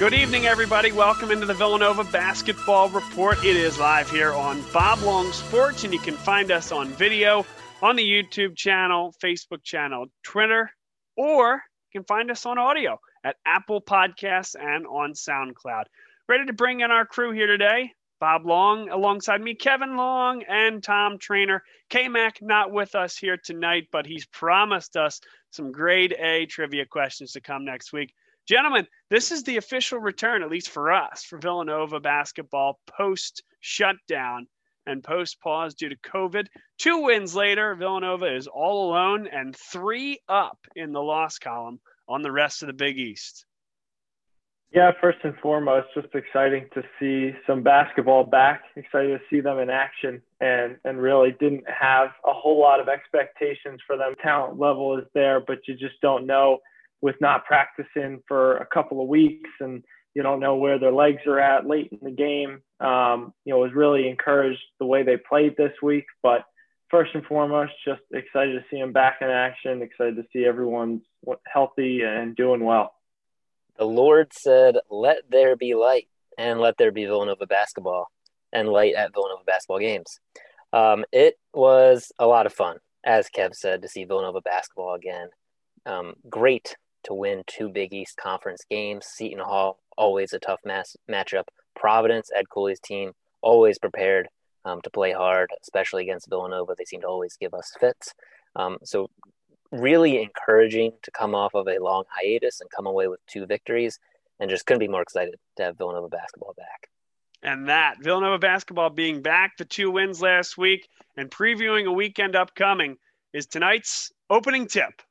Good evening, everybody. Welcome into the Villanova Basketball Report. It is live here on Bob Long Sports, and you can find us on video on the YouTube channel, Facebook channel, Twitter, or you can find us on audio at Apple Podcasts and on SoundCloud. Ready to bring in our crew here today. Bob Long alongside me, Kevin Long, and Tom Trainer. K Mac not with us here tonight, but he's promised us some grade A trivia questions to come next week. Gentlemen, this is the official return, at least for us, for Villanova basketball post shutdown and post pause due to COVID. Two wins later, Villanova is all alone and three up in the loss column on the rest of the Big East. Yeah, first and foremost, just exciting to see some basketball back. Excited to see them in action, and and really didn't have a whole lot of expectations for them. Talent level is there, but you just don't know with not practicing for a couple of weeks, and you don't know where their legs are at late in the game. Um, you know, was really encouraged the way they played this week, but first and foremost, just excited to see them back in action. Excited to see everyone's healthy and doing well. The Lord said, Let there be light, and let there be Villanova basketball and light at Villanova basketball games. Um, it was a lot of fun, as Kev said, to see Villanova basketball again. Um, great to win two Big East Conference games. Seton Hall, always a tough mass- matchup. Providence, Ed Cooley's team, always prepared um, to play hard, especially against Villanova. They seem to always give us fits. Um, so really encouraging to come off of a long hiatus and come away with two victories and just couldn't be more excited to have Villanova basketball back. And that Villanova basketball being back, the two wins last week, and previewing a weekend upcoming is tonight's opening tip.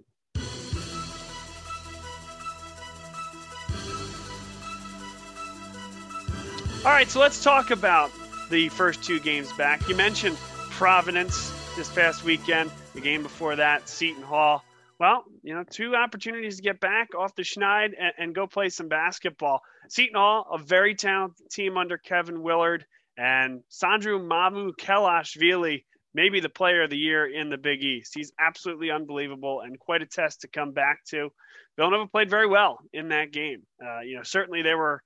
All right, so let's talk about the first two games back. You mentioned Providence this past weekend. The game before that, Seton Hall. Well, you know, two opportunities to get back off the schneid and, and go play some basketball. Seton Hall, a very talented team under Kevin Willard and Sandro Mamukelashvili, maybe the player of the year in the Big East. He's absolutely unbelievable and quite a test to come back to. Villanova played very well in that game. Uh, you know, certainly there were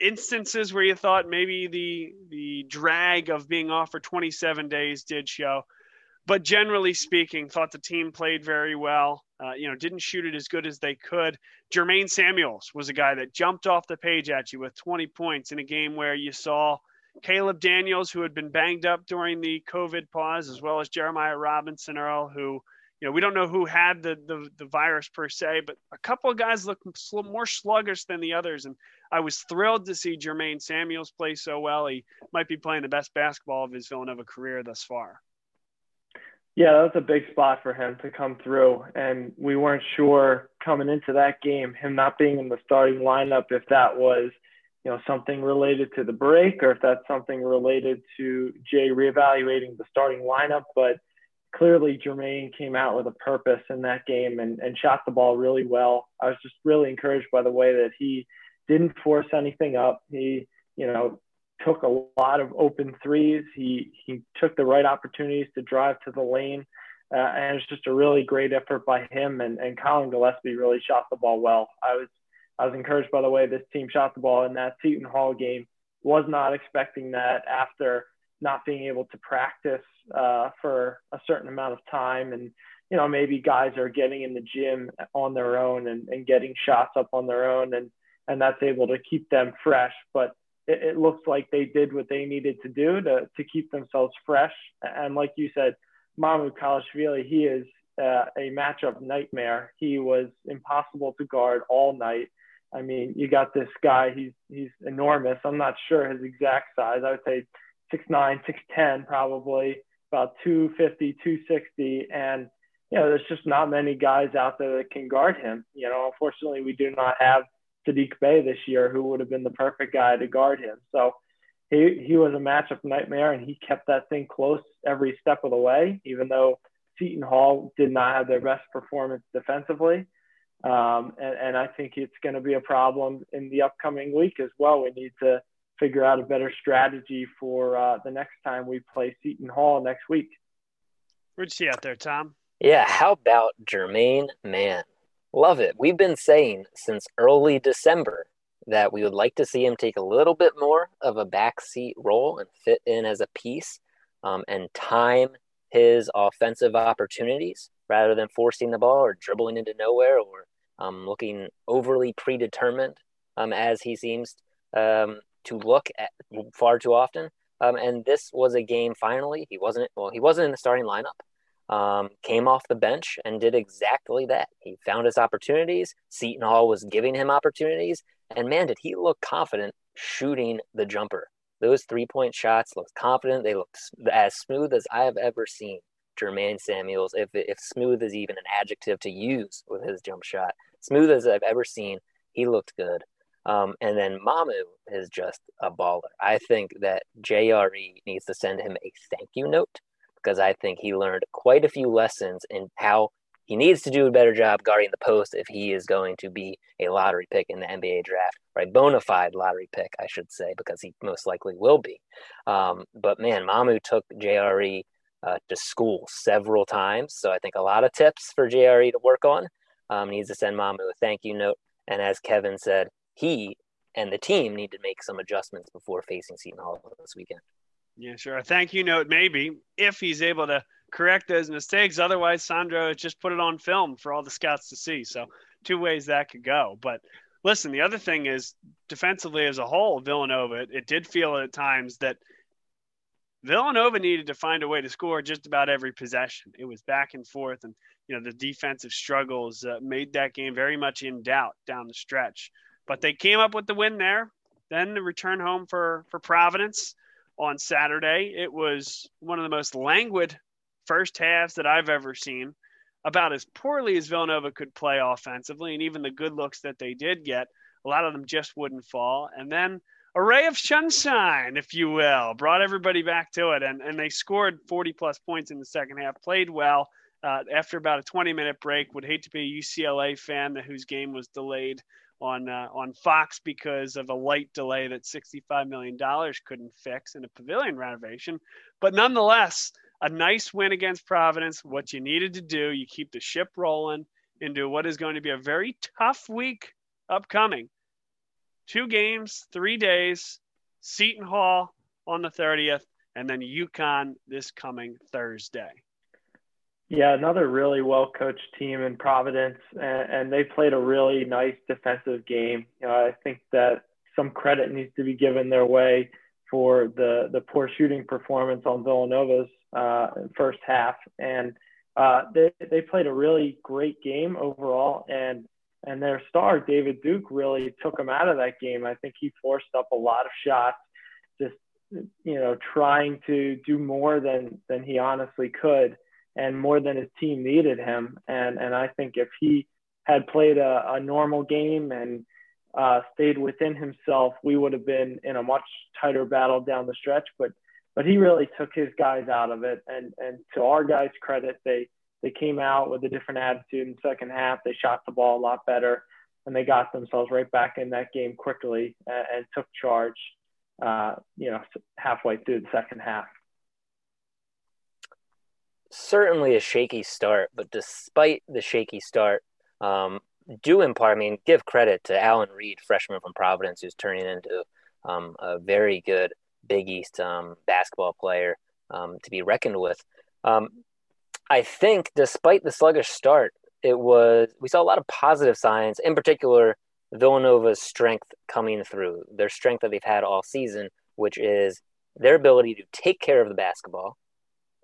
instances where you thought maybe the the drag of being off for 27 days did show but generally speaking, thought the team played very well. Uh, you know, didn't shoot it as good as they could. Jermaine Samuels was a guy that jumped off the page at you with 20 points in a game where you saw Caleb Daniels, who had been banged up during the COVID pause, as well as Jeremiah Robinson Earl, who, you know, we don't know who had the, the, the virus per se, but a couple of guys looked more sluggish than the others. And I was thrilled to see Jermaine Samuels play so well. He might be playing the best basketball of his Villanova career thus far. Yeah, that was a big spot for him to come through. And we weren't sure coming into that game, him not being in the starting lineup, if that was, you know, something related to the break or if that's something related to Jay reevaluating the starting lineup. But clearly Jermaine came out with a purpose in that game and, and shot the ball really well. I was just really encouraged by the way that he didn't force anything up. He, you know, took a lot of open threes. He he took the right opportunities to drive to the lane, uh, and it's just a really great effort by him. And and Colin Gillespie really shot the ball well. I was I was encouraged by the way this team shot the ball in that Seton Hall game. Was not expecting that after not being able to practice uh, for a certain amount of time, and you know maybe guys are getting in the gym on their own and, and getting shots up on their own, and and that's able to keep them fresh, but it, it looks like they did what they needed to do to, to keep themselves fresh. And like you said, Mamukelashvili, he is uh, a matchup nightmare. He was impossible to guard all night. I mean, you got this guy, he's, he's enormous. I'm not sure his exact size. I would say 6'9, 6'10, probably about 250, 260. And, you know, there's just not many guys out there that can guard him. You know, unfortunately, we do not have Saddiq Bey this year, who would have been the perfect guy to guard him. So he he was a matchup nightmare, and he kept that thing close every step of the way, even though Seton Hall did not have their best performance defensively. Um, and, and I think it's going to be a problem in the upcoming week as well. We need to figure out a better strategy for uh, the next time we play Seton Hall next week. Where'd you see out there, Tom? Yeah, how about Jermaine Mann? Love it. We've been saying since early December that we would like to see him take a little bit more of a backseat role and fit in as a piece um, and time his offensive opportunities rather than forcing the ball or dribbling into nowhere or um, looking overly predetermined um, as he seems um, to look at far too often. Um, and this was a game. Finally, he wasn't well. He wasn't in the starting lineup. Um, came off the bench and did exactly that. He found his opportunities. Seton Hall was giving him opportunities, and man, did he look confident shooting the jumper. Those three point shots looked confident. They looked as smooth as I have ever seen Jermaine Samuels, if, if smooth is even an adjective to use with his jump shot, smooth as I've ever seen, he looked good. Um, and then Mamu is just a baller. I think that JRE needs to send him a thank you note because I think he learned quite a few lessons in how he needs to do a better job guarding the post if he is going to be a lottery pick in the NBA draft, right? Bona fide lottery pick, I should say, because he most likely will be. Um, but man, Mamu took JRE uh, to school several times. So I think a lot of tips for JRE to work on. Um, needs to send Mamu a thank you note. And as Kevin said, he and the team need to make some adjustments before facing Seton Hall this weekend. Yeah, sure. A thank you note, maybe, if he's able to correct those mistakes. Otherwise, Sandro has just put it on film for all the scouts to see. So, two ways that could go. But listen, the other thing is defensively as a whole, Villanova, it, did feel at times that – Villanova needed to find a way to score just about every possession. It was back and forth, and you know the defensive struggles uh, made that game very much in doubt down the stretch. But they came up with the win there. Then the return home for for Providence on Saturday. It was one of the most languid first halves that I've ever seen. About as poorly as Villanova could play offensively, and even the good looks that they did get, a lot of them just wouldn't fall. And then a ray of sunshine, if you will, brought everybody back to it. And, and they scored 40 plus points in the second half, played well. Uh, after about a 20 minute break, would hate to be a UCLA fan whose game was delayed on uh, on Fox because of a light delay that 65 million dollars couldn't fix in a pavilion renovation. But nonetheless, a nice win against Providence. What you needed to do, you keep the ship rolling into what is going to be a very tough week upcoming two games, three days, Seton Hall on the 30th, and then UConn this coming Thursday. Yeah, another really well coached team in Providence, and, and, they played a really nice defensive game. You know, I think that some credit needs to be given their way for the the poor shooting performance on Villanova's uh, first half, and uh, they they played a really great game overall. And and their star David Duke really took them out of that game. I think he forced up a lot of shots, just you know trying to do more than than he honestly could, and more than his team needed him. And and I think if he had played a, a normal game and uh, stayed within himself, we would have been in a much tighter battle down the stretch. But but he really took his guys out of it, and and to our guys' credit, they they came out with a different attitude in the second half. They shot the ball a lot better, and they got themselves right back in that game quickly and, and took charge. Uh, you know, halfway through the second half. Certainly a shaky start, but despite the shaky start, um, due in part, I mean, give credit to Alyn Breed, freshman from Providence, who's turning into um, a very good Big East um, basketball player um, to be reckoned with. Um, I think despite the sluggish start, it was we saw a lot of positive signs, in particular Villanova's strength coming through, their strength that they've had all season, which is their ability to take care of the basketball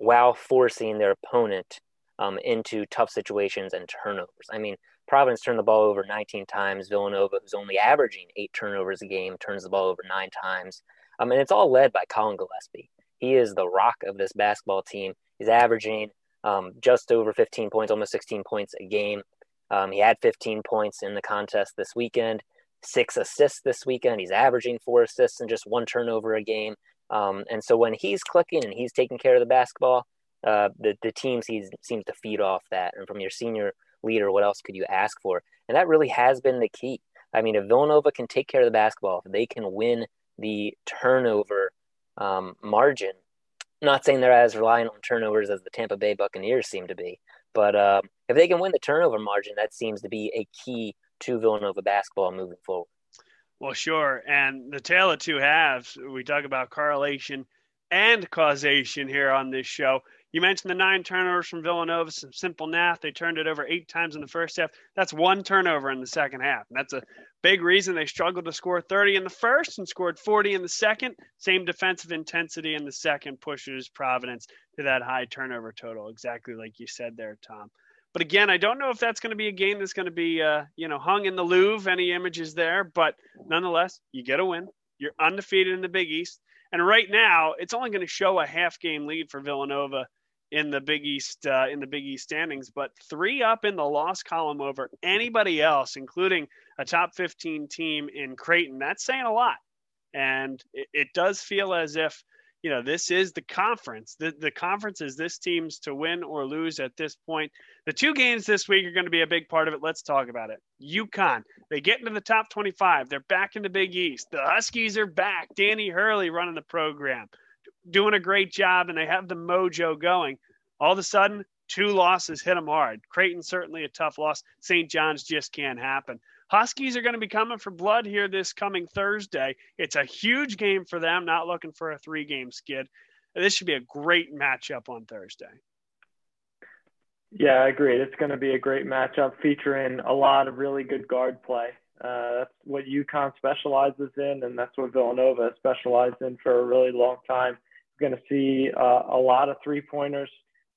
while forcing their opponent um, into tough situations and turnovers. I mean, Providence turned the ball over 19 times. Villanova, who's only averaging eight turnovers a game, turns the ball over nine times. Um, and it's all led by Colin Gillespie. He is the rock of this basketball team. He's averaging um, just over 15 points, almost 16 points a game. Um, he had 15 points in the contest this weekend, six assists this weekend. He's averaging four assists and just one turnover a game. Um, and so when he's clicking and he's taking care of the basketball, uh, the, the team sees, seems to feed off that. And from your senior leader, what else could you ask for? And that really has been the key. I mean, if Villanova can take care of the basketball, if they can win the turnover um, margin, not saying they're as reliant on turnovers as the Tampa Bay Buccaneers seem to be, but uh, if they can win the turnover margin, that seems to be a key to Villanova basketball moving forward. Well, sure. And the tale of two halves, we talk about correlation and causation here on this show. You mentioned the nine turnovers from Villanova, some simple math. They turned it over eight times in the first half. That's one turnover in the second half. And that's a big reason they struggled to score 30 in the first and scored 40 in the second. Same defensive intensity in the second pushes Providence to that high turnover total, exactly like you said there, Tom. But again, I don't know if that's going to be a game that's going to be, uh, you know, hung in the Louvre. Any images there, but nonetheless, you get a win. You're undefeated in the Big East, and right now, it's only going to show a half game lead for Villanova in the Big East uh, in the Big East standings, but three up in the loss column over anybody else, including a top 15 team in Creighton. That's saying a lot, and it, it does feel as if you know this is the conference. The the conference is this team's to win or lose at this point. The two games this week are going to be a big part of it. Let's talk about it. UConn, they get into the top 25. They're back in the Big East. The Huskies are back. Danny Hurley running the program doing a great job and they have the mojo going. All of a sudden, two losses hit them hard. Creighton certainly a tough loss. St. John's just can't happen. Huskies are going to be coming for blood here this coming Thursday. It's a huge game for them, not looking for a three game skid. This should be a great matchup on Thursday. Yeah, I agree. It's going to be a great matchup featuring a lot of really good guard play. Uh, that's what UConn specializes in, and that's what Villanova specialized in for a really long time going to see uh, a lot of three pointers.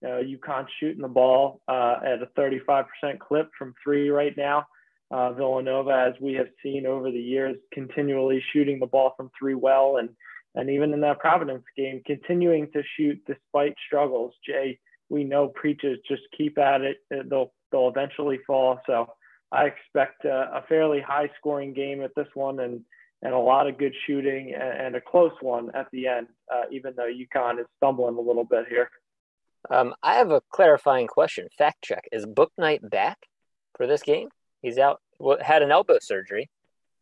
Uh, UConn shooting the ball uh, at a 35% clip from three right now. Uh, Villanova, as we have seen over the years, continually shooting the ball from three well, and and even in that Providence game, continuing to shoot despite struggles. Jay, we know preaches just keep at it; they'll they'll eventually fall. So I expect a, a fairly high scoring game at this one, and and a lot of good shooting and, and a close one at the end, uh, even though UConn is stumbling a little bit here. Um, I have a clarifying question. Fact check: Is book night back for this game? He's out. Well, had an elbow surgery.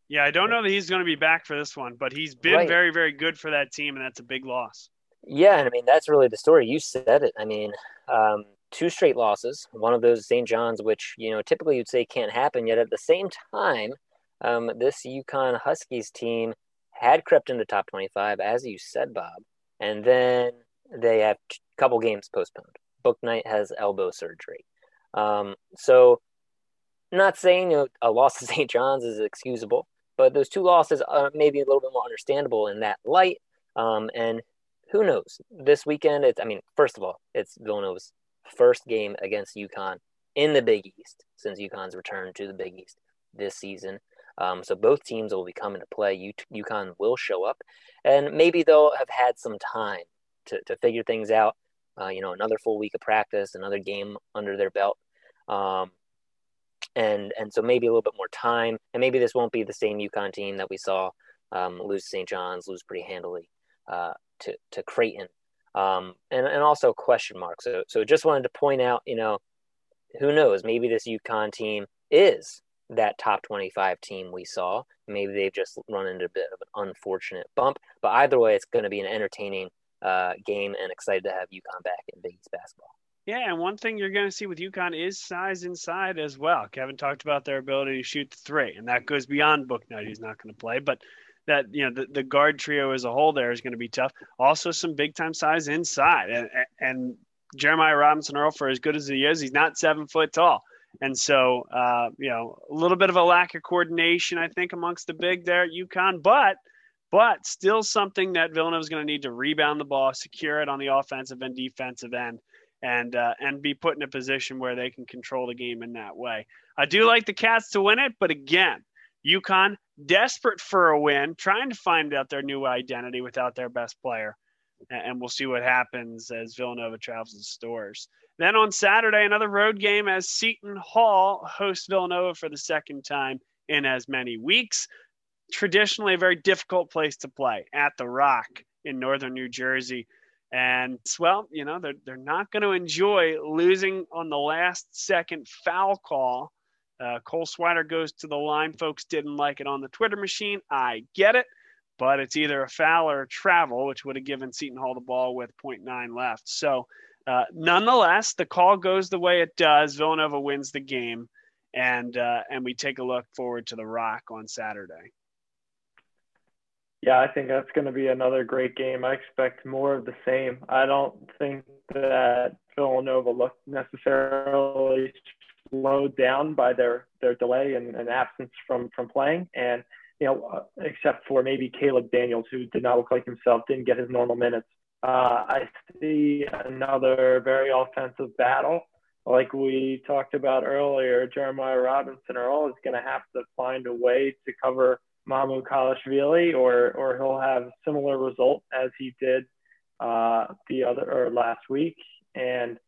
Yeah, I don't know that he's going to be back for this one, but he's been right. very, very good for that team, and that's a big loss. Yeah, and I mean that's really the story. You said it. I mean, um, two straight losses. One of those St. John's, which you know typically you'd say can't happen, yet at the same time, um, this UConn Huskies team had crept into top 25, as you said, Bob, and then they have a couple games postponed. Bouknight has elbow surgery. Um, so, not saying you know, a loss to St. John's is excusable, but those two losses are maybe a little bit more understandable in that light. Um, and who knows? This weekend, it's, I mean, first of all, it's Villanova's first game against UConn in the Big East since UConn's return to the Big East this season. Um, so both teams will be coming to play. U- UConn will show up, and maybe they'll have had some time to, to figure things out. Uh, you know, another full week of practice, another game under their belt, um, and and so maybe a little bit more time. And maybe this won't be the same UConn team that we saw um, lose St. John's, lose pretty handily uh, to to Creighton, um, and and also question mark. So so just wanted to point out, you know, who knows? Maybe this UConn team is that top 25 team we saw. Maybe they've just run into a bit of an unfortunate bump. But either way, it's going to be an entertaining uh, game and excited to have UConn back in Big East basketball. Yeah, and one thing you're going to see with UConn is size inside as well. Kevin talked about their ability to shoot the three, and that goes beyond Bouknight. He's not going to play, but that you know the, the guard trio as a whole there is going to be tough. Also, some big time size inside, and, and Jeremiah Robinson Earl, for as good as he is, he's not seven foot tall. And so, uh, you know, a little bit of a lack of coordination, I think, amongst the big there at UConn, but but still something that Villanova is going to need to rebound the ball, secure it on the offensive and defensive end, and uh, and be put in a position where they can control the game in that way. I do like the Cats to win it, but again, UConn desperate for a win, trying to find out their new identity without their best player, and we'll see what happens as Villanova travels to Storrs. Then on Saturday, another road game as Seton Hall hosts Villanova for the second time in as many weeks. Traditionally, a very difficult place to play at the Rock in northern New Jersey. And, well, you know, they're, they're not going to enjoy losing on the last second foul call. Uh, Cole Swider goes to the line. Folks didn't like it on the Twitter machine. I get it, but it's either a foul or a travel, which would have given Seton Hall the ball with 0.9 left. So, uh, nonetheless, the call goes the way it does. Villanova wins the game, and uh, and we take a look forward to the Rock on Saturday. Yeah, I think that's going to be another great game. I expect more of the same. I don't think that Villanova looked necessarily slowed down by their their delay and, and absence from from playing, and you know, uh, except for maybe Caleb Daniels, who did not look like himself, didn't get his normal minutes. Uh, I see another very offensive battle. Like we talked about earlier, Jeremiah Robinson Earl is going to have to find a way to cover Mamukelashvili, or or he'll have similar result as he did uh, the other or last week, and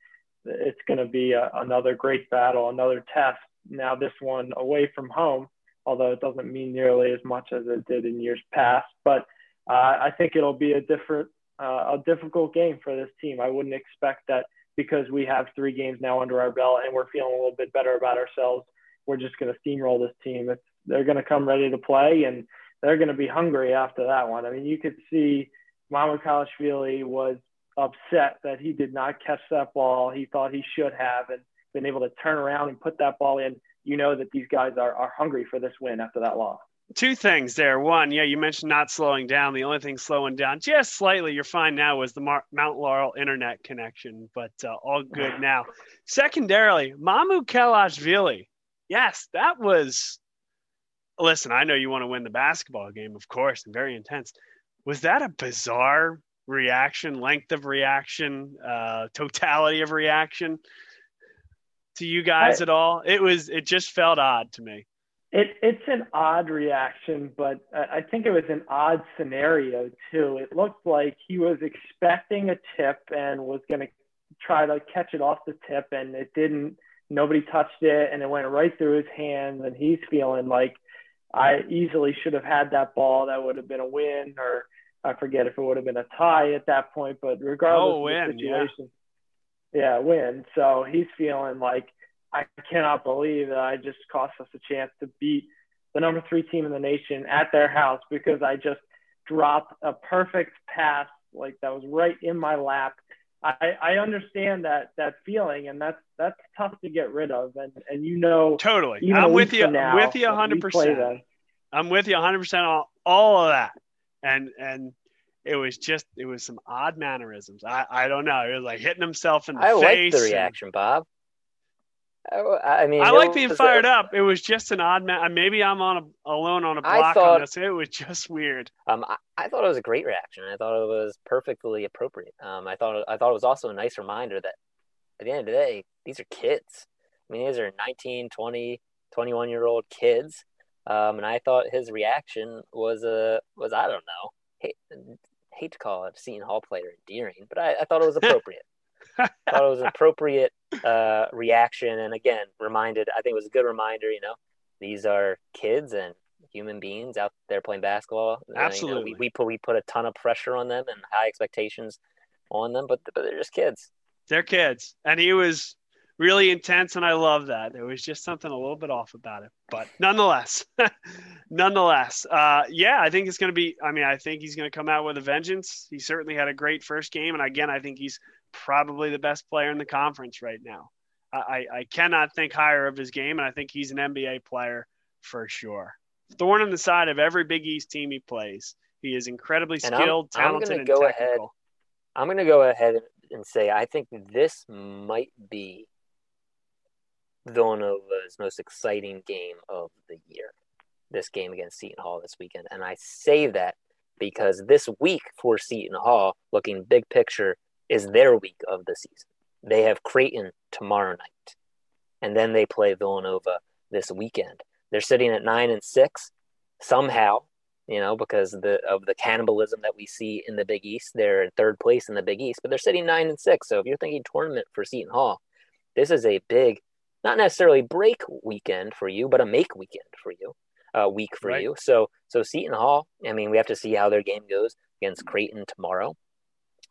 it's going to be a, another great battle, another test. Now this one away from home, although it doesn't mean nearly as much as it did in years past. But uh, I think it'll be a different, uh, a difficult game for this team. I wouldn't expect that because we have three games now under our belt and we're feeling a little bit better about ourselves. We're just going to steamroll this team. It's they're going to come ready to play and they're going to be hungry after that one. I mean, you could see Mamukelashvili was upset that he did not catch that ball. He thought he should have and been able to turn around and put that ball in. You know that these guys are, are hungry for this win after that loss. Two things there. One, yeah, you mentioned not slowing down. The only thing slowing down just slightly, you're fine now, was the Mar- Mount Laurel internet connection, but uh, all good now. Secondarily, Mamukelashvili. Yes, that was listen, I know you want to win the basketball game, of course, and very intense. Was that a bizarre reaction, length of reaction, uh, totality of reaction to you guys I, at all? It was, it just felt odd to me. It, it's an odd reaction, but I think it was an odd scenario too. It looked like he was expecting a tip and was going to try to catch it off the tip, and it didn't. Nobody touched it, and it went right through his hands, and he's feeling like I easily should have had that ball. That would have been a win, or I forget if it would have been a tie at that point. But regardless oh, win, of the situation, yeah. yeah, win. So he's feeling like I cannot believe that I just cost us a chance to beat the number three team in the nation at their house because I just dropped a perfect pass like that was right in my lap I, I understand that that feeling, and that's that's tough to get rid of. And and you know, totally. I'm with you. Now, with you 100. percent I'm with you 100 percent on all of that. And and it was just it was some odd mannerisms. I I don't know. It was like hitting himself in the I face. I like the reaction, and, Bob. I mean, I like being fired up. It was just an odd man. Maybe I'm on a, alone on a block thought, on this. It was just weird. Um, I, I, thought it was a great reaction. I thought it was perfectly appropriate. Um, I thought I thought it was also a nice reminder that at the end of the day, these are kids. I mean, these are 19, 20, 21 year old kids. Um, and I thought his reaction was a uh, was I don't know. Hate, hate to call it a Seton Hall player endearing, but I, I thought it was appropriate. Thought it was an appropriate uh, reaction, and again, reminded. I think it was a good reminder. You know, these are kids and human beings out there playing basketball. Absolutely, you know, we, we put we put a ton of pressure on them and high expectations on them, but but they're just kids. They're kids, and he was really intense, and I love that. There was just something a little bit off about it, but nonetheless, nonetheless, uh, yeah, I think it's going to be. I mean, I think he's going to come out with a vengeance. He certainly had a great first game, and again, I think he's probably the best player in the conference right now. I, I cannot think higher of his game, and I think he's an NBA player for sure. Thorn in the side of every Big East team he plays. He is incredibly skilled, I'm, talented, I'm and go technical. Ahead. I'm going to go ahead and say I think this might be Villanova's most exciting game of the year. This game against Seton Hall this weekend, and I say that because this week for Seton Hall, looking big picture, is their week of the season. They have Creighton tomorrow night, and then they play Villanova this weekend. They're sitting at nine and six somehow, you know, because of the of the cannibalism that we see in the Big East. They're in third place in the Big East, but they're sitting nine and six. So if you're thinking tournament for Seton Hall, this is a big, not necessarily break weekend for you, but a make weekend for you, a week for right. you. So so Seton Hall. I mean, we have to see how their game goes against Creighton tomorrow.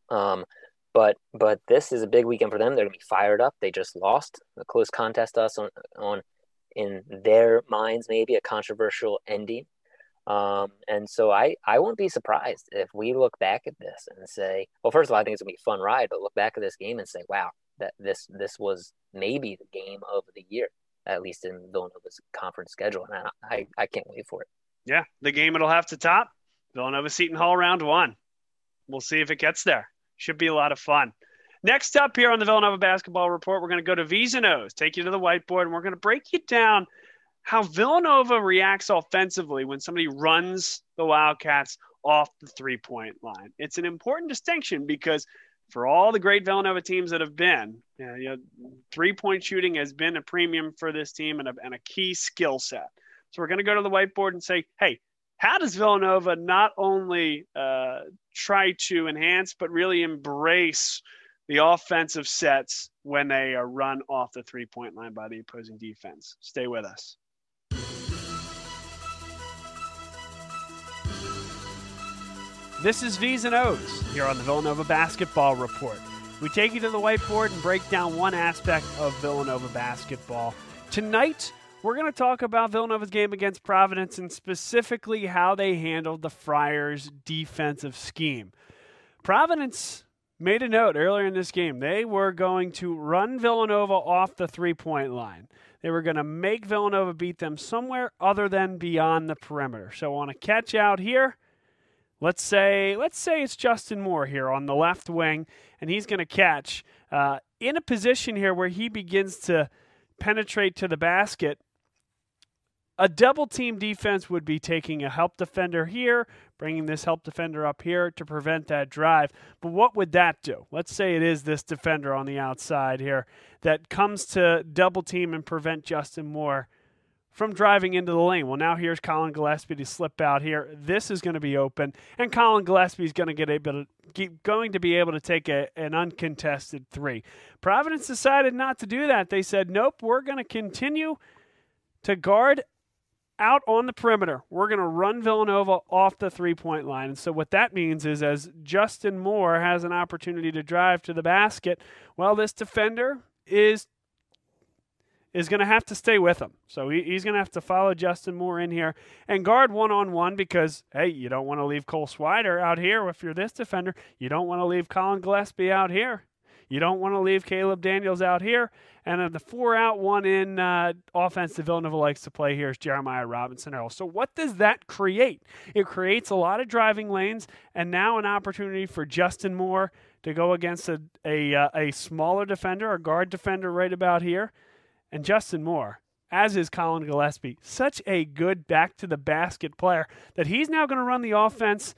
Um, but but this is a big weekend for them. They're gonna be fired up. They just lost a close contest us on on in their minds maybe a controversial ending. Um, and so I, I won't be surprised if we look back at this and say, well, first of all, I think it's gonna be a fun ride, but look back at this game and say, wow, that this this was maybe the game of the year, at least in Villanova's conference schedule, and I, I, I can't wait for it. Yeah, the game it'll have to top Villanova Seton Hall round one. We'll see if it gets there. Should be a lot of fun. Next up here on the Villanova Basketball Report, we're going to go to V's take you to the whiteboard, and we're going to break you down how Villanova reacts offensively when somebody runs the Wildcats off the three point line. It's an important distinction because for all the great Villanova teams that have been, you know, you know three point shooting has been a premium for this team and a, and a key skill set. So we're going to go to the whiteboard and say, hey, how does Villanova not only uh, try to enhance, but really embrace the offensive sets when they are run off the three point line by the opposing defense? Stay with us. This is V's and O's here on the Villanova Basketball Report. We take you to the whiteboard and break down one aspect of Villanova basketball. Tonight, we're going to talk about Villanova's game against Providence and specifically how they handled the Friars' defensive scheme. Providence made a note earlier in this game. They were going to run Villanova off the three point line. They were going to make Villanova beat them somewhere other than beyond the perimeter. So on a catch out here, Let's say let's say it's Justin Moore here on the left wing, and he's going to catch uh, in a position here where he begins to penetrate to the basket. A double team defense would be taking a help defender here, bringing this help defender up here to prevent that drive. But what would that do? Let's say it is this defender on the outside here that comes to double team and prevent Justin Moore from driving into the lane. Well, now here's Colin Gillespie to slip out here. This is going to be open, and Colin Gillespie is going to get able to keep going to be able to take a, an uncontested three. Providence decided not to do that. They said, "Nope, we're going to continue to guard out on the perimeter. We're going to run Villanova off the three point line. And so, what that means is as Justin Moore has an opportunity to drive to the basket, well, this defender is is going to have to stay with him. So he, he's going to have to follow Justin Moore in here and guard one on one because, hey, you don't want to leave Cole Swider out here if you're this defender. You don't want to leave Colin Gillespie out here. You don't want to leave Caleb Daniels out here. And the four out, one in uh, offense that Villanova likes to play here is Jeremiah Robinson Earl. So, what does that create? It creates a lot of driving lanes and now an opportunity for Justin Moore to go against a, a, uh, a smaller defender, a guard defender right about here and Justin Moore, as is Colin Gillespie, such a good back to the basket player that he's now going to run the offense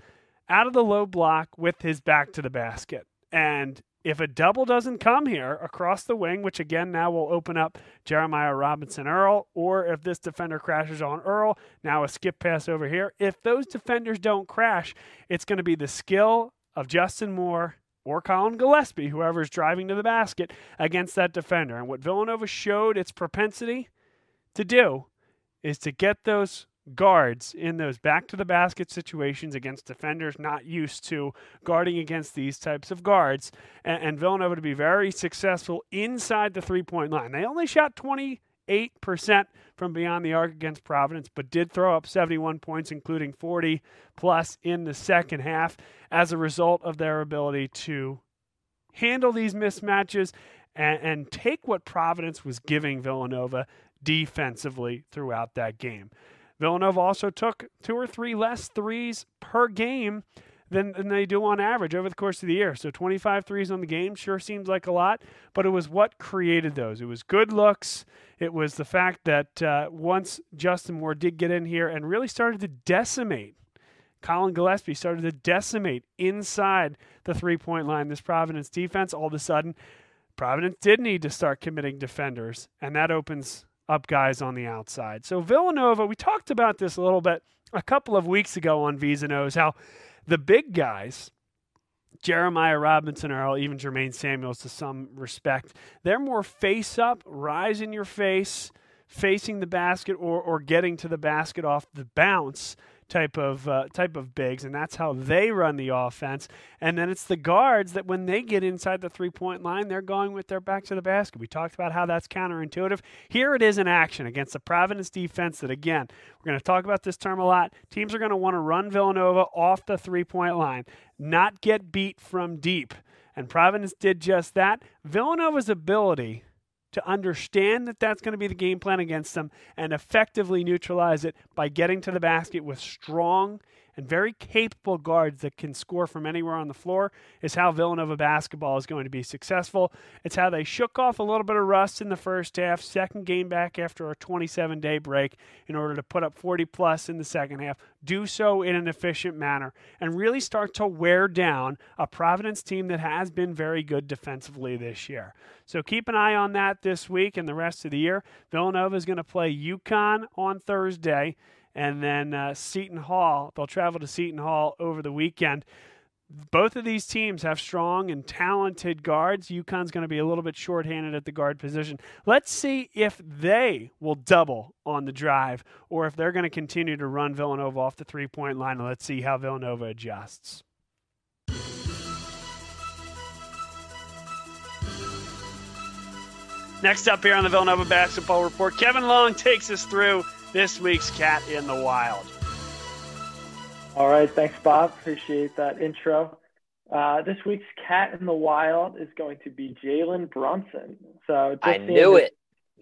out of the low block with his back to the basket. And if a double doesn't come here across the wing, which again now will open up Jeremiah Robinson Earl, or if this defender crashes on Earl, now a skip pass over here. If those defenders don't crash, it's going to be the skill of Justin Moore or Colin Gillespie, whoever's driving to the basket, against that defender. And what Villanova showed its propensity to do is to get those guards in those back to the basket situations against defenders not used to guarding against these types of guards and, and Villanova to be very successful inside the three point line. They only shot 20 8% from beyond the arc against Providence, but did throw up 71 points, including 40 plus in the second half, as a result of their ability to handle these mismatches and take what Providence was giving Villanova defensively throughout that game. Villanova also took two or three less threes per game than, than they do on average over the course of the year. So 25 threes on the game sure seems like a lot, but it was what created those. It was good looks. It was the fact that uh, once Justin Moore did get in here and really started to decimate, Colin Gillespie started to decimate inside the three point line. This Providence defense, all of a sudden, Providence did need to start committing defenders, and that opens up guys on the outside. So Villanova, we talked about this a little bit a couple of weeks ago on V's and O's, how the big guys, Jeremiah Robinson Earl, even Jermaine Samuels to some respect, they're more face up, rise in your face, facing the basket or, or getting to the basket off the bounce type of uh, type of bigs, and that's how they run the offense. And then it's the guards that when they get inside the three point line, they're going with their back to the basket. We talked about how that's counterintuitive. Here it is in action against the Providence defense. That again, we're going to talk about this term a lot. Teams are going to want to run Villanova off the three point line, not get beat from deep. And Providence did just that. Villanova's ability to understand that that's going to be the game plan against them and effectively neutralize it by getting to the basket with strong and very capable guards that can score from anywhere on the floor is how Villanova basketball is going to be successful. It's how they shook off a little bit of rust in the first half, second game back after a 27 day break in order to put up 40 plus in the second half, do so in an efficient manner, and really start to wear down a Providence team that has been very good defensively this year. So keep an eye on that this week and the rest of the year. Villanova is going to play UConn on Thursday, and then uh, Seton Hall. They'll travel to Seton Hall over the weekend. Both of these teams have strong and talented guards. UConn's going to be a little bit shorthanded at the guard position. Let's see if they will double on the drive or if they're going to continue to run Villanova off the three point line. Let's see how Villanova adjusts. Next up here on the Villanova Basketball Report, Kevin Long takes us through this week's Cat in the Wild. All right, thanks, Bob. Appreciate that intro. Uh, this week's Cat in the Wild is going to be Jalen Brunson. So I knew his, it.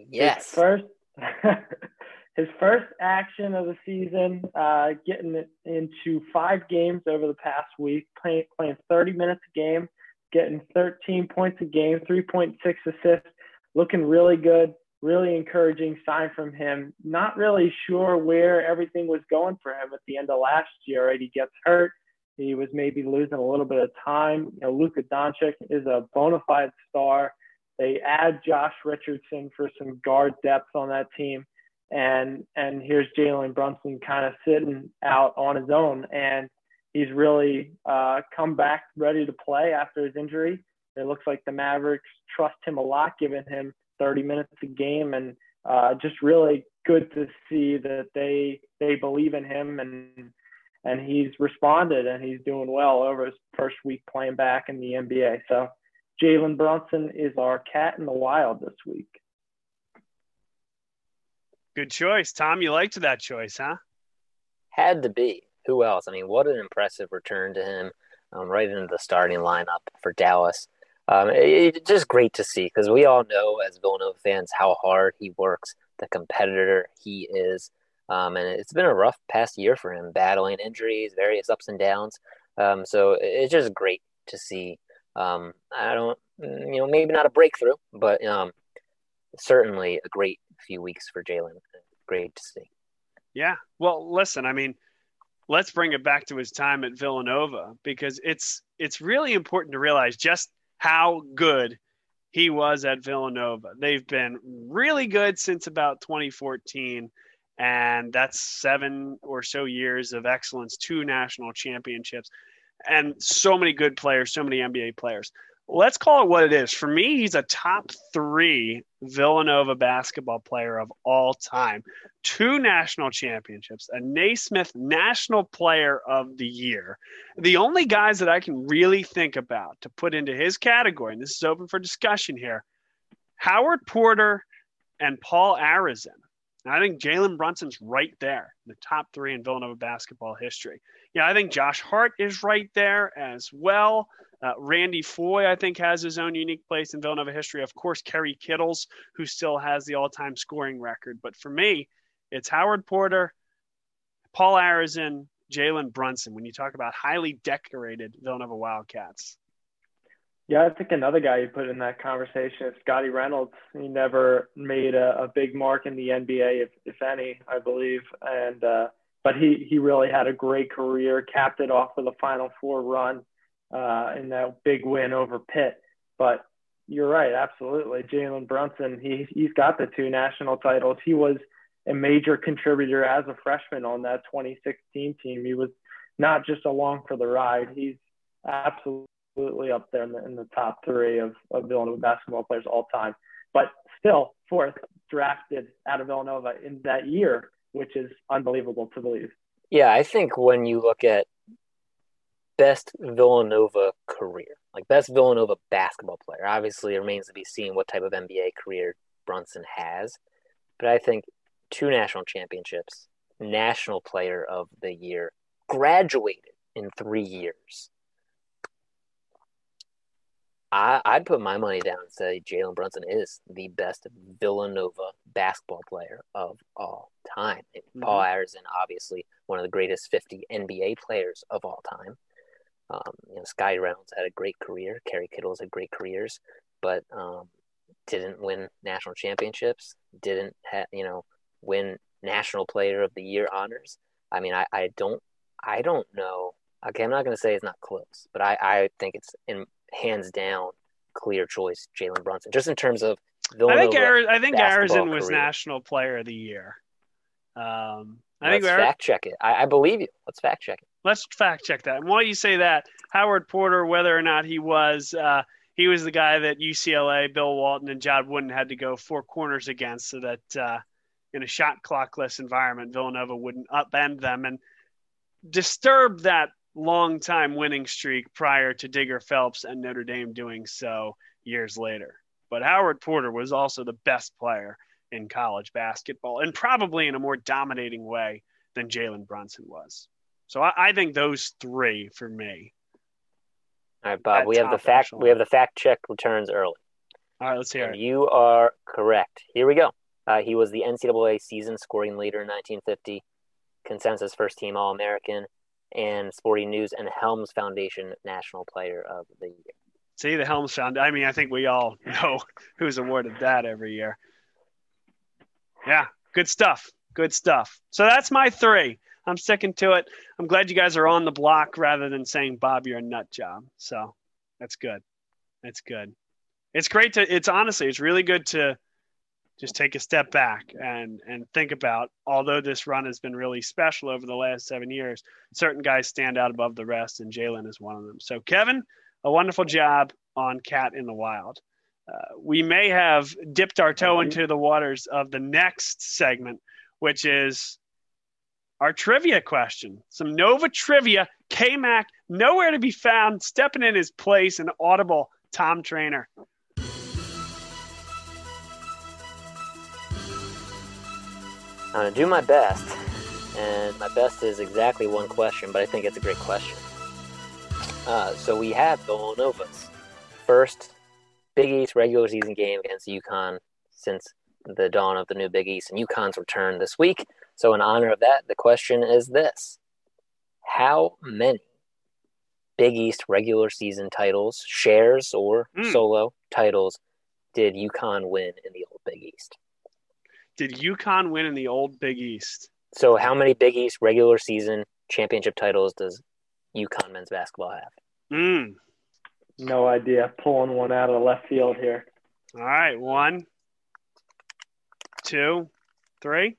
Yes. His first, his first action of the season, uh, getting into five games over the past week, playing, playing 30 minutes a game, getting 13 points a game, 3.6 assists looking really good, really encouraging sign from him. Not really sure where everything was going for him at the end of last year. Right, he gets hurt. He was maybe losing a little bit of time. You know, Luka Doncic is a bona fide star. They add Josh Richardson for some guard depth on that team, and and here's Jalen Brunson kind of sitting out on his own, and he's really uh, come back ready to play after his injury. It looks like the Mavericks trust him a lot, giving him 30 minutes a game, and uh, just really good to see that they they believe in him and and he's responded and he's doing well over his first week playing back in the NBA. So Jalen Brunson is our cat in the wild this week. Good choice, Tom. You liked that choice, huh? Had to be. Who else? I mean, what an impressive return to him, um, right into the starting lineup for Dallas um, it, it's just great to see because we all know as Villanova fans how hard he works, the competitor he is. Um, and it's been a rough past year for him, battling injuries, various ups and downs. Um, so it's just great to see. Um, I don't, you know, maybe not a breakthrough, but um, certainly a great few weeks for Jalen. Great to see. Yeah. Well, listen, I mean, let's bring it back to his time at Villanova because it's it's really important to realize just how good he was at Villanova. They've been really good since about 2014, and that's seven or so years of excellence, two national championships, and so many good players, so many NBA players let's call it what it is. For me, he's a top three Villanova basketball player of all time. Two national championships, a Naismith National Player of the Year. The only guys that I can really think about to put into his category, and this is open for discussion here Howard Porter and Paul Arizin. I think Jalen Brunson's right there, the top three in Villanova basketball history. Yeah, I think Josh Hart is right there as well. Uh, Randy Foye, I think, has his own unique place in Villanova history. Of course, Kerry Kittles, who still has the all time scoring record. But for me, it's Howard Porter, Paul Arizin, Jalen Brunson when you talk about highly decorated Villanova Wildcats. Yeah, I think another guy you put in that conversation is Scottie Reynolds. He never made a, a big mark in the NBA, if, if any, I believe. And, uh, but he, he really had a great career, capped it off with a Final Four run uh, in that big win over Pitt. But you're right, absolutely. Jalen Brunson, he he's got the two national titles. He was a major contributor as a freshman on that 2016 team. He was not just along for the ride. He's absolutely up there in the, in the top three of, of Villanova basketball players all time. But still, fourth drafted out of Villanova in that year, which is unbelievable to believe. Yeah, I think when you look at best Villanova career, like best Villanova basketball player. Obviously, it remains to be seen what type of NBA career Brunson has, but I think two national championships, national player of the year, graduated in three years. I, I'd put my money down and say Jalen Brunson is the best Villanova basketball player of all time. Mm-hmm. Paul Arizin, obviously, one one of the greatest 50 NBA players of all time. Um, you know, Scottie Reynolds had a great career. Kerry Kittles had great careers, but um, didn't win national championships. Didn't ha- you know win National Player of the Year honors. I mean, I, I don't I don't know. Okay, I'm not going to say it's not close, but I, I think it's in hands down clear choice Jalen Brunson. Just in terms of Villanova I think Ari- I think Arizin was career. National Player of the Year. Um, I Let's think fact check it. I, I, believe you. Let's fact check it. Let's fact check that. And while you say that, Howard Porter, whether or not he was, uh, he was the guy that UCLA, Bill Walton, and John Wooden had to go four corners against, so that uh, in a shot clockless environment, Villanova wouldn't upend them and disturb that long time winning streak prior to Digger Phelps and Notre Dame doing so years later. But Howard Porter was also the best player in college basketball and probably in a more dominating way than Jalen Brunson was. So I, I, think those three for me. All right, Bob. We have the fact. We have the fact check returns early. All right, let's hear and it. You are correct. Here we go. Uh, he was the NCAA season scoring leader in 1950, consensus first team All American, and Sporting News and Helms Foundation National Player of the Year. See the Helms Foundation. I mean, I think we all know who's awarded that every year. Yeah, good stuff. Good stuff. So that's my three. I'm sticking to it. I'm glad you guys are on the block rather than saying, Bob, you're a nut job. So that's good. That's good. It's great to, it's honestly, it's really good to just take a step back and, and think about, although this run has been really special over the last seven years, certain guys stand out above the rest, and Jalen is one of them. So, Kevin, a wonderful job on Cat in the Wild uh, we may have dipped our toe into the waters of the next segment, which is our trivia question. Some Nova trivia. K Mac, nowhere to be found, stepping in his place, an audible Tom Trainer. I'm going to do my best. And my best is exactly one question, but I think it's a great question. Uh, so we have Villanova's first Big East regular season game against UConn since the dawn of the new Big East and UConn's return this week. So, in honor of that, the question is this How many Big East regular season titles, shares, or mm. solo titles did UConn win in the old Big East? Did UConn win in the old Big East? So, how many Big East regular season championship titles does UConn men's basketball have? Mm. No idea. Pulling one out of left field here. All right. One, two, three.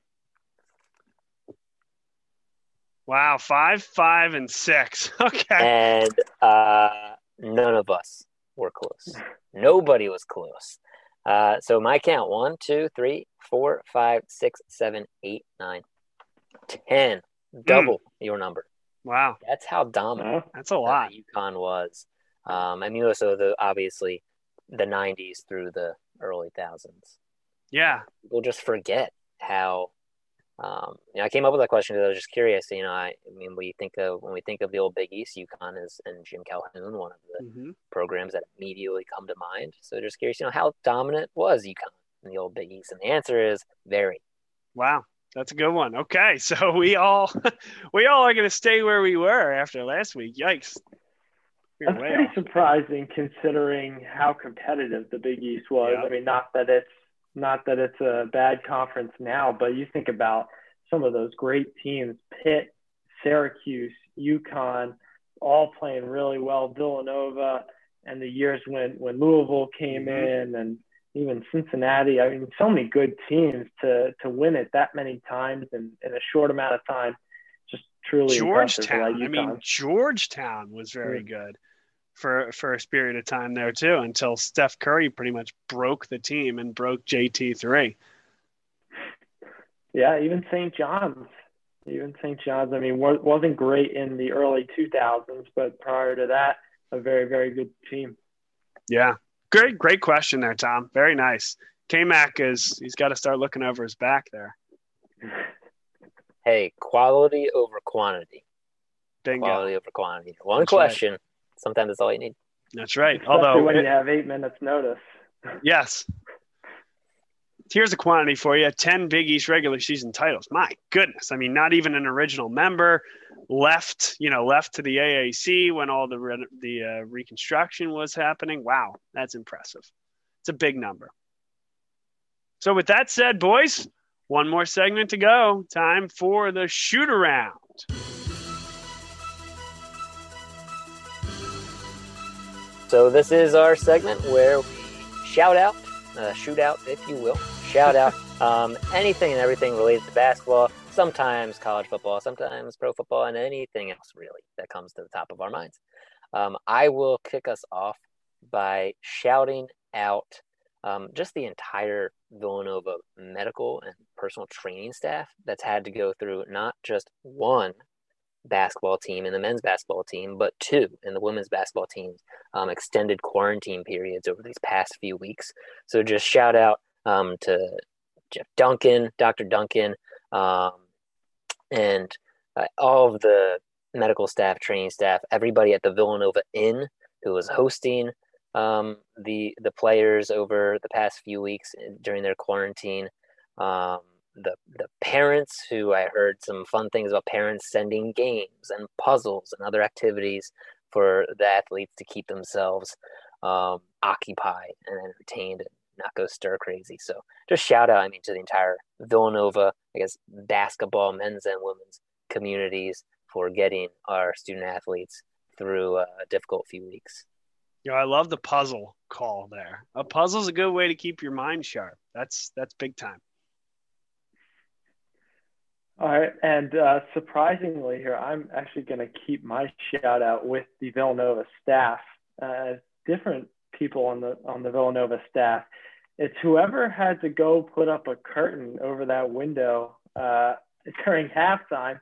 Wow. Five, five, and six. Okay. And uh, none of us were close. Nobody was close. Uh, so my count one, two, three, four, five, six, seven, eight, nine, ten. Double mm. your number. Wow. That's how dominant. That's a lot. UConn was. Um, I mean, also the obviously the '90s through the early thousands. Yeah, people just forget how. Um, you know, I came up with that question because I was just curious. You know, I, I, mean, we think of when we think of the old Big East, UConn is and Jim Calhoun, one of the mm-hmm. programs that immediately come to mind. So, just curious, you know, how dominant was UConn in the old Big East? And the answer is very. Wow, that's a good one. Okay, so we all we all are going to stay where we were after last week. Yikes! That's pretty off. surprising considering how competitive the Big East was. Yeah. I mean, not that it's not that it's a bad conference now, but you think about some of those great teams: Pitt, Syracuse, UConn, all playing really well. Villanova, and the years when when Louisville came mm-hmm. in, and even Cincinnati. I mean, so many good teams to to win it that many times in, in a short amount of time. Just truly Georgetown. I mean, Georgetown was very yeah. good for for a period of time there too until Steph Curry pretty much broke the team and broke JT three. Yeah, even St. John's, even St. John's. I mean, wasn't great in the early 2000s, but prior to that, a very very good team. Yeah, great great question there, Tom. Very nice. K Mac is he's got to start looking over his back there. Hey, quality over quantity. Bingo. Quality over quantity. One That's question. Right sometimes that's all you need. That's right. Especially Although when it, you have eight minutes notice. Yes. here's a quantity for you 10 Big East regular season titles. My goodness. I mean, not even an original member left, you know, left to the AAC when all the, re- the uh, reconstruction was happening. Wow, that's impressive. It's a big number. So, with that said, boys, one more segment to go. Time for the shoot around. So, this is our segment where we shout out, uh, shoot out, if you will, shout out um, anything and everything related to basketball, sometimes college football, sometimes pro football, and anything else really that comes to the top of our minds. Um, I will kick us off by shouting out um, just the entire Villanova medical and personal training staff that's had to go through not just one basketball team and the men's basketball team, but two in the women's basketball teams um, extended quarantine periods over these past few weeks. So just shout out um, to Jeff Duncan, Dr. Duncan, um, and uh, all of the medical staff, training staff, everybody at the Villanova Inn who was hosting um, the the players over the past few weeks during their quarantine. Um, the the parents who I heard some fun things about parents sending games and puzzles and other activities for the athletes to keep themselves um, occupied and entertained and not go stir crazy. So just shout out, I mean, to the entire Villanova, I guess, basketball, men's and women's communities for getting our student athletes through a difficult few weeks. Know, I love the puzzle call there. A puzzle's a good way to keep your mind sharp. That's that's big time. All right, and uh, surprisingly, here I'm actually going to keep my shout out with the Villanova staff. Uh, different people on the on the Villanova staff. It's whoever had to go put up a curtain over that window uh, during halftime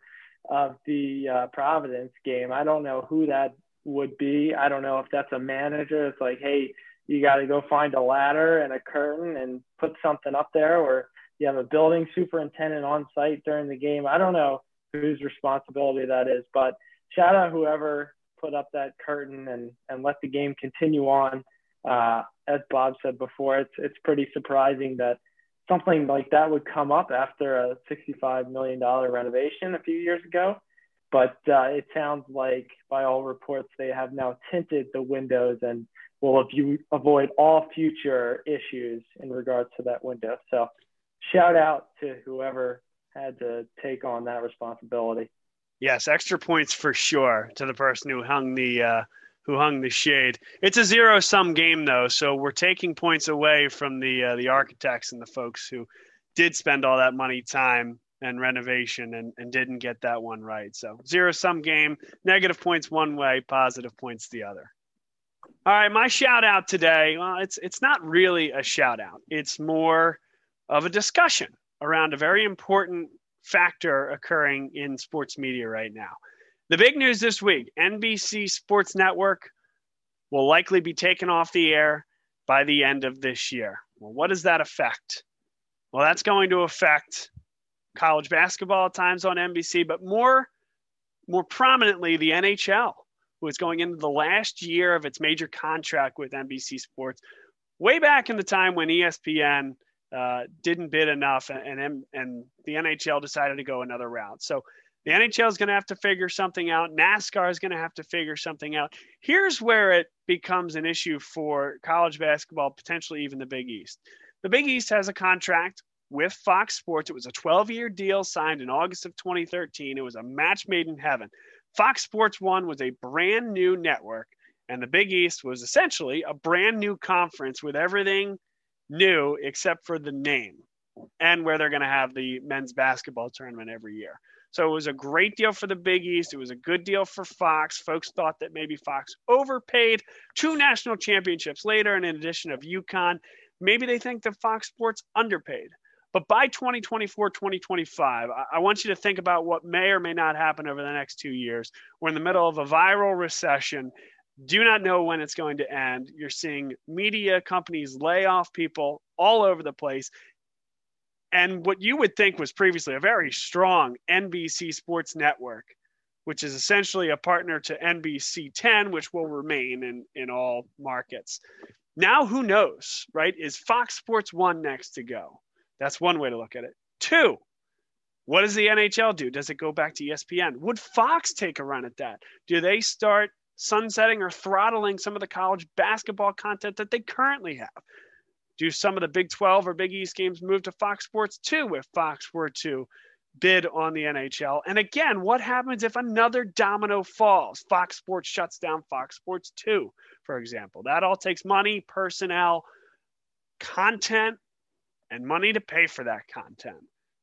of the uh, Providence game. I don't know who that would be. I don't know if that's a manager. It's like, hey, you got to go find a ladder and a curtain and put something up there, or you have a building superintendent on site during the game. I don't know whose responsibility that is, but shout out whoever put up that curtain and and let the game continue on. Uh, as Bob said before, it's it's pretty surprising that something like that would come up after a $65 million renovation a few years ago. But uh, it sounds like, by all reports, they have now tinted the windows and will avoid all future issues in regards to that window. So, shout out to whoever had to take on that responsibility. Yes, extra points for sure to the person who hung the uh, who hung the shade. It's a zero sum game though, so we're taking points away from the uh, the architects and the folks who did spend all that money, time, and renovation and, and didn't get that one right. So zero sum game, negative points one way, positive points the other. All right, my shout out today. Well, it's it's not really a shout out. It's more of a discussion around a very important factor occurring in sports media right now. The big news this week NBC Sports Network will likely be taken off the air by the end of this year. Well, what does that affect? Well, that's going to affect college basketball times on NBC, but more more prominently the NHL, who is going into the last year of its major contract with NBC Sports. Way back in the time when ESPN uh, didn't bid enough, and, and and the NHL decided to go another route. So the NHL is going to have to figure something out. NASCAR is going to have to figure something out. Here's where it becomes an issue for college basketball, potentially even the Big East. The Big East has a contract with Fox Sports. It was a 12 year deal signed in August of 2013. It was a match made in heaven. Fox Sports One was a brand new network, and the Big East was essentially a brand new conference with everything new except for the name and where they're going to have the men's basketball tournament every year. So it was a great deal for the Big East. It was a good deal for Fox. Folks thought that maybe Fox overpaid two national championships later, and in addition of UConn, maybe they think that Fox Sports underpaid. But by 2024, 2025, I want you to think about what may or may not happen over the next two years. We're in the middle of a viral recession. Do not know when it's going to end. You're seeing media companies lay off people all over the place and what you would think was previously a very strong NBC Sports Network, which is essentially a partner to NBC 10, which will remain in, in all markets. Now, who knows, right? Is Fox Sports 1 next to go? That's one way to look at it. Two, what does the NHL do? Does it go back to ESPN? Would Fox take a run at that? Do they start sunsetting or throttling some of the college basketball content that they currently have? Do some of the Big 12 or Big East games move to Fox Sports 2 if Fox were to bid on the NHL? And again, what happens if another domino falls? Fox Sports shuts down Fox Sports 2, for example. That all takes money, personnel, content, and money to pay for that content.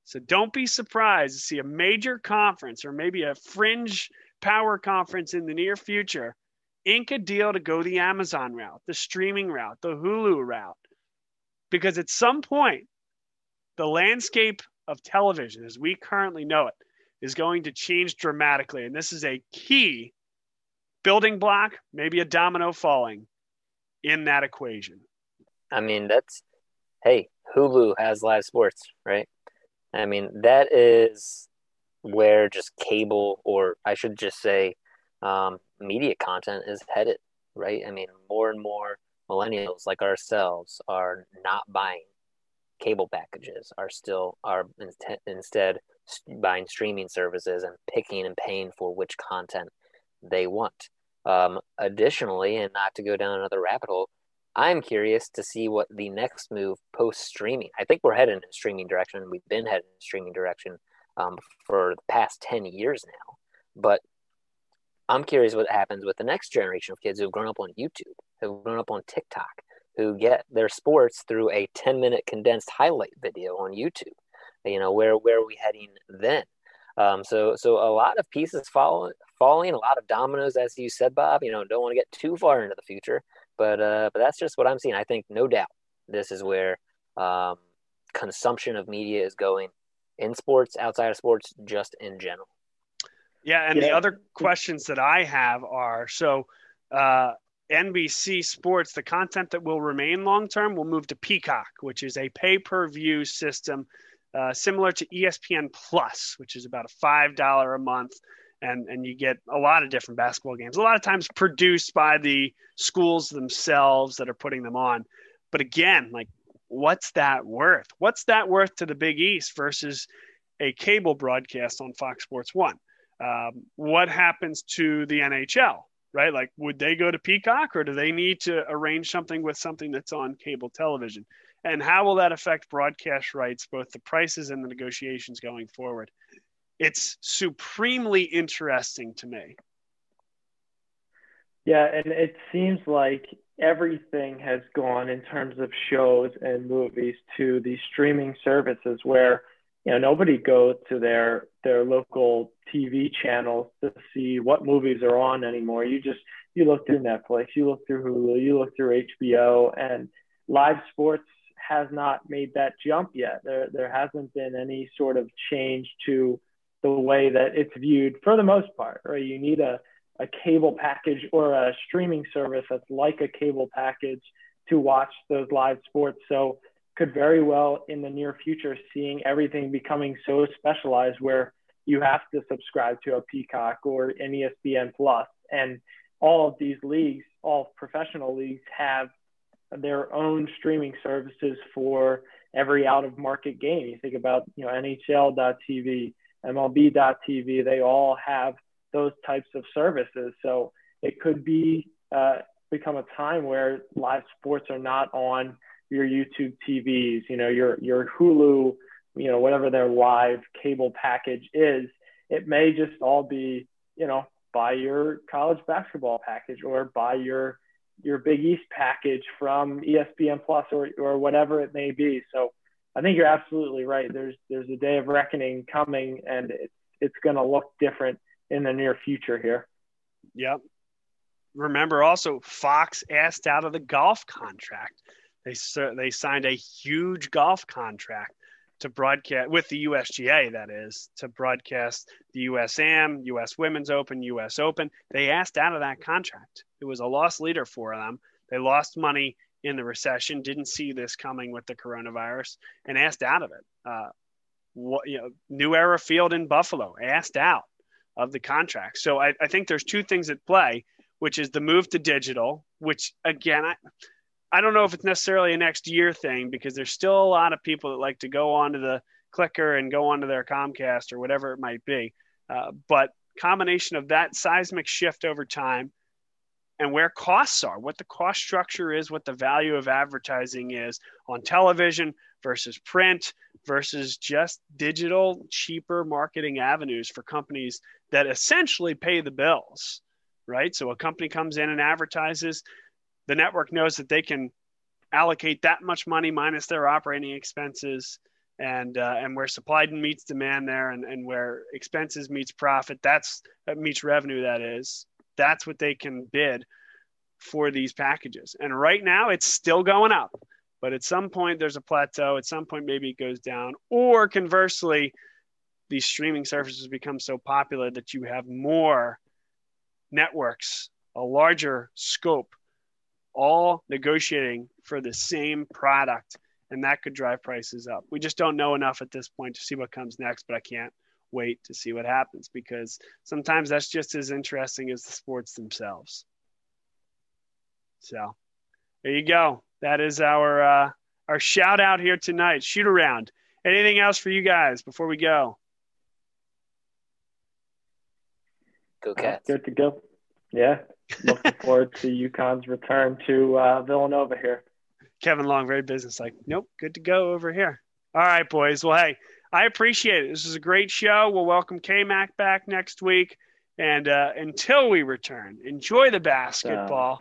So don't be surprised to see a major conference or maybe a fringe power conference in the near future ink a deal to go the Amazon route, the streaming route, the Hulu route. Because at some point, the landscape of television as we currently know it is going to change dramatically. And this is a key building block, maybe a domino falling in that equation. I mean, that's, hey, Hulu has live sports, right? I mean, that is where just cable, or I should just say, um, media content is headed, right? I mean, more and more millennials like ourselves are not buying cable packages, are still are in- instead buying streaming services and picking and paying for which content they want. Um, additionally, and not to go down another rabbit hole, I'm curious to see what the next move post streaming. I think we're heading in a streaming direction. We've been heading in a streaming direction um, for the past 10 years now. But I'm curious what happens with the next generation of kids who've grown up on YouTube, who've grown up on TikTok, who get their sports through a 10 minute condensed highlight video on YouTube. You know, where, where are we heading then? Um, so, so a lot of pieces fall, falling, a lot of dominoes, as you said, Bob. You know, don't want to get too far into the future, but uh, but that's just what I'm seeing. I think no doubt this is where um, consumption of media is going in sports, outside of sports, just in general. Yeah, and yeah. the other questions that I have are so uh, NBC Sports, the content that will remain long term will move to Peacock, which is a pay per view system uh, similar to ESPN Plus, which is about a five dollar a month and and you get a lot of different basketball games. A lot of times produced by the schools themselves that are putting them on. But again, like what's that worth? What's that worth to the Big East versus a cable broadcast on Fox Sports One? Um, what happens to the NHL? Right? Like, would they go to Peacock or do they need to arrange something with something that's on cable television? And how will that affect broadcast rights, both the prices and the negotiations going forward? it's supremely interesting to me. Yeah, and it seems like everything has gone in terms of shows and movies to these streaming services where you know nobody goes to their their local TV channels to see what movies are on anymore. You just you look through Netflix, you look through Hulu, you look through HBO, and live sports has not made that jump yet. There there hasn't been any sort of change to the way that it's viewed for the most part, right? You need a, a cable package or a streaming service that's like a cable package to watch those live sports. So could very well in the near future seeing everything becoming so specialized where you have to subscribe to a Peacock or an ESPN Plus. And all of these leagues, all professional leagues have their own streaming services for every out of market game. You think about, you know, NHL.tv, MLB.tv, they all have those types of services. So it could be uh, become a time where live sports are not on your YouTube TVs, you know, your your Hulu, you know, whatever their live cable package is. It may just all be, you know, buy your college basketball package or buy your your Big East package from ESPN Plus or or whatever it may be. So I think you're absolutely right. There's there's a day of reckoning coming, and it's it's going to look different in the near future here. Yep. Remember also, Fox asked out of the golf contract. They they signed a huge golf contract to broadcast with the USGA, that is, to broadcast the USAM, US Women's Open, US Open. They asked out of that contract. It was a loss leader for them. They lost money in the recession, didn't see this coming with the coronavirus, and asked out of it. Uh, what you know, New Era Field in Buffalo asked out of the contract. So I, I think there's two things at play, which is the move to digital, which again, I, I don't know if it's necessarily a next year thing because there's still a lot of people that like to go onto the clicker and go onto their Comcast or whatever it might be. Uh, but combination of that seismic shift over time and where costs are, what the cost structure is, what the value of advertising is on television versus print versus just digital, cheaper marketing avenues for companies that essentially pay the bills, right? So a company comes in and advertises, the network knows that they can allocate that much money minus their operating expenses and uh, and where supply meets demand there and, and where expenses meets profit that's that meets revenue that is that's what they can bid for these packages. And right now it's still going up but at some point there's a plateau. At some point maybe it goes down. Or conversely these streaming services become so popular that you have more networks a larger scope all negotiating for the same product and that could drive prices up. We just don't know enough at this point to see what comes next, but I can't wait to see what happens because sometimes that's just as interesting as the sports themselves. So there you go. That is our uh, our shout out here tonight. Shoot around. Anything else for you guys before we go? Go Cats. Good to go. Yeah. Looking forward to UConn's return to uh, Villanova here. Kevin Long, very businesslike. Nope, good to go over here. All right, boys. Well, hey, I appreciate it. This is a great show. We'll welcome K Mac back next week. And uh, until we return, enjoy the basketball.